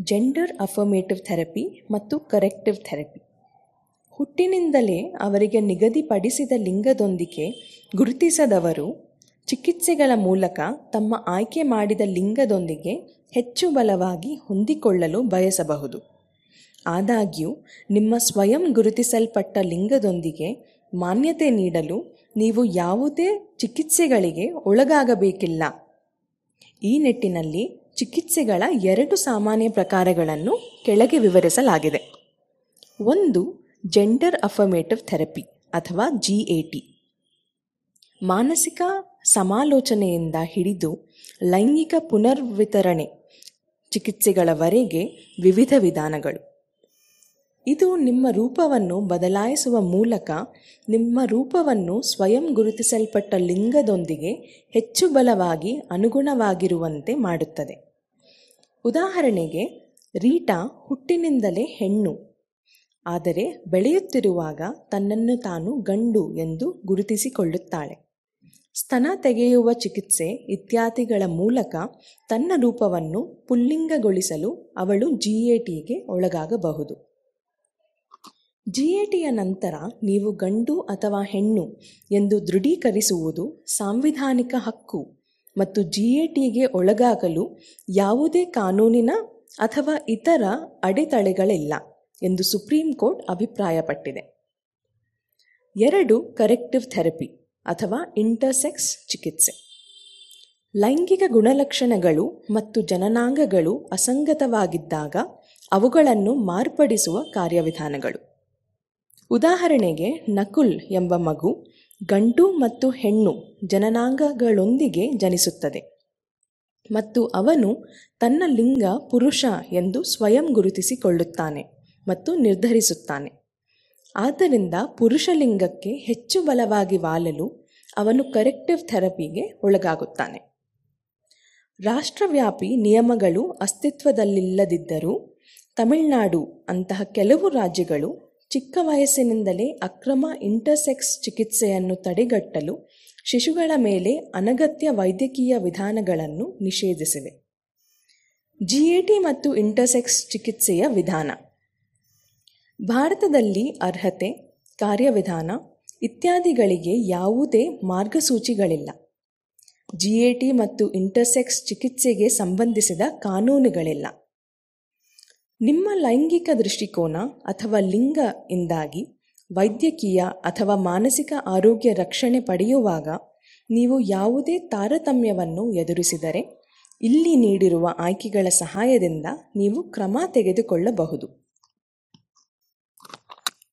Gender affirmative therapy ಮತ್ತು corrective therapy. ಹುಟ್ಟಿನಿಂದಲೇ ಅವರಿಗೆ ನಿಗದಿಪಡಿಸಿದ ಲಿಂಗದೊಂದಿಗೆ ಗುರುತಿಸದವರು ಚಿಕಿತ್ಸೆಗಳ ಮೂಲಕ ತಮ್ಮ ಆಯ್ಕೆ ಮಾಡಿದ ಲಿಂಗದೊಂದಿಗೆ ಹೆಚ್ಚು ಬಲವಾಗಿ ಹೊಂದಿಕೊಳ್ಳಲು ಬಯಸಬಹುದು. ಆದಾಗ್ಯೂ, ನಿಮ್ಮ ಸ್ವಯಂ ಗುರುತಿಸಲ್ಪಟ್ಟ ಲಿಂಗದೊಂದಿಗೆ ಮಾನ್ಯತೆ ನೀಡಲು ನೀವು ಯಾವುದೇ ಚಿಕಿತ್ಸೆಗಳಿಗೆ ಒಳಗಾಗಬೇಕಿಲ್ಲ. ಈ ನಿಟ್ಟಿನಲ್ಲಿ ಚಿಕಿತ್ಸೆಗಳ ಎರಡು ಸಾಮಾನ್ಯ ಪ್ರಕಾರಗಳನ್ನು ಕೆಳಗೆ ವಿವರಿಸಲಾಗಿದೆ. ಒಂದು ಜೆಂಡರ್ ಅಫರ್ಮೇಟಿವ್ ಥೆರಪಿ ಅಥವಾ ಜಿ ಎ ಟಿ ಮಾನಸಿಕ ಸಮಾಲೋಚನೆಯಿಂದ ಹಿಡಿದು ಲೈಂಗಿಕ ಪುನರ್ವಿತರಣೆ ಚಿಕಿತ್ಸೆಗಳವರೆಗೆ ವಿವಿಧ ವಿಧಾನಗಳು. ಇದು ನಿಮ್ಮ ರೂಪವನ್ನು ಬದಲಾಯಿಸುವ ಮೂಲಕ ನಿಮ್ಮ ರೂಪವನ್ನು ಸ್ವಯಂ ಗುರುತಿಸಲ್ಪಟ್ಟ ಲಿಂಗದೊಂದಿಗೆ ಹೆಚ್ಚು ಬಲವಾಗಿ ಅನುಗುಣವಾಗಿರುವಂತೆ ಮಾಡುತ್ತದೆ. ಉದಾಹರಣೆಗೆ, ರೀಟಾ ಹುಟ್ಟಿನಿಂದಲೇ ಹೆಣ್ಣು, ಆದರೆ ಬೆಳೆಯುತ್ತಿರುವಾಗ ತನ್ನನ್ನು ತಾನು ಗಂಡು ಎಂದು ಗುರುತಿಸಿಕೊಳ್ಳುತ್ತಾಳೆ. ಸ್ತನ ತೆಗೆಯುವ ಚಿಕಿತ್ಸೆ ಇತ್ಯಾದಿಗಳ ಮೂಲಕ ತನ್ನ ರೂಪವನ್ನು ಪುಲ್ಲಿಂಗಗೊಳಿಸಲು ಅವಳು ಜಿ ಎ ಟಿಗೆ ಒಳಗಾಗಬಹುದು. ಜಿ ಎ ಟಿಯ ನಂತರ ನೀವು ಗಂಡು ಅಥವಾ ಹೆಣ್ಣು ಎಂದು ದೃಢೀಕರಿಸುವುದು ಸಾಂವಿಧಾನಿಕ ಹಕ್ಕು ಮತ್ತು ಜಿ ಎ ಟಿಗೆ ಒಳಗಾಗಲು ಯಾವುದೇ ಕಾನೂನಿನ ಅಥವಾ ಇತರ ಅಡೆತಡೆಗಳಿಲ್ಲ ಎಂದು ಸುಪ್ರೀಂ ಕೋರ್ಟ್ ಅಭಿಪ್ರಾಯಪಟ್ಟಿದೆ. ಎರಡು ಕರೆಕ್ಟಿವ್ ಥೆರಪಿ ಅಥವಾ ಇಂಟರ್ಸೆಕ್ಸ್ ಚಿಕಿತ್ಸೆ. ಲೈಂಗಿಕ ಗುಣಲಕ್ಷಣಗಳು ಮತ್ತು ಜನನಾಂಗಗಳು ಅಸಂಗತವಾಗಿದ್ದಾಗ ಅವುಗಳನ್ನು ಮಾರ್ಪಡಿಸುವ ಕಾರ್ಯವಿಧಾನಗಳು. ಉದಾಹರಣೆಗೆ ನಕುಲ್ ಎಂಬ ಮಗು ಗಂಡು ಮತ್ತು ಹೆಣ್ಣು ಜನನಾಂಗಗಳೊಂದಿಗೆ ಜನಿಸುತ್ತದೆ ಮತ್ತು ಅವನು ತನ್ನ ಲಿಂಗ ಪುರುಷ ಎಂದು ಸ್ವಯಂ ಗುರುತಿಸಿಕೊಳ್ಳುತ್ತಾನೆ ಮತ್ತು ನಿರ್ಧರಿಸುತ್ತಾನೆ. ಆದ್ದರಿಂದ ಪುರುಷ ಲಿಂಗಕ್ಕೆ ಹೆಚ್ಚು ಬಲವಾಗಿ ವಾಲಲು ಅವನು ಕರೆಕ್ಟಿವ್ ಥೆರಪಿಗೆ ಒಳಗಾಗುತ್ತಾನೆ. ರಾಷ್ಟ್ರವ್ಯಾಪಿ ನಿಯಮಗಳು ಅಸ್ತಿತ್ವದಲ್ಲಿಲ್ಲದಿದ್ದರೂ ತಮಿಳುನಾಡು ಅಂತಹ ಕೆಲವು ರಾಜ್ಯಗಳು ಚಿಕ್ಕ ವಯಸ್ಸಿನಿಂದಲೇ ಅಕ್ರಮ ಇಂಟರ್ಸೆಕ್ಸ್ ಚಿಕಿತ್ಸೆಯನ್ನು ತಡೆಗಟ್ಟಲು ಶಿಶುಗಳ ಮೇಲೆ ಅನಗತ್ಯ ವೈದ್ಯಕೀಯ ವಿಧಾನಗಳನ್ನು ನಿಷೇಧಿಸಿವೆ. ಜಿಎಟಿ ಮತ್ತು ಇಂಟರ್ಸೆಕ್ಸ್ ಚಿಕಿತ್ಸೆಯ ವಿಧಾನ. ಭಾರತದಲ್ಲಿ ಅರ್ಹತೆ, ಕಾರ್ಯವಿಧಾನ ಇತ್ಯಾದಿಗಳಿಗೆ ಯಾವುದೇ ಮಾರ್ಗಸೂಚಿಗಳಿಲ್ಲ. ಜಿಎಟಿ ಮತ್ತು ಇಂಟರ್ಸೆಕ್ಸ್ ಚಿಕಿತ್ಸೆಗೆ ಸಂಬಂಧಿಸಿದ ಕಾನೂನುಗಳಿಲ್ಲ. ನಿಮ್ಮ ಲೈಂಗಿಕ ದೃಷ್ಟಿಕೋನ ಅಥವಾ ಲಿಂಗ ಇಂದಾಗಿ ವೈದ್ಯಕೀಯ ಅಥವಾ ಮಾನಸಿಕ ಆರೋಗ್ಯ ರಕ್ಷಣೆ ಪಡೆಯುವಾಗ ನೀವು ಯಾವುದೇ ತಾರತಮ್ಯವನ್ನು ಎದುರಿಸಿದರೆ, ಇಲ್ಲಿ ನೀಡಿರುವ ಆಯ್ಕೆಗಳ ಸಹಾಯದಿಂದ ನೀವು ಕ್ರಮ ತೆಗೆದುಕೊಳ್ಳಬಹುದು.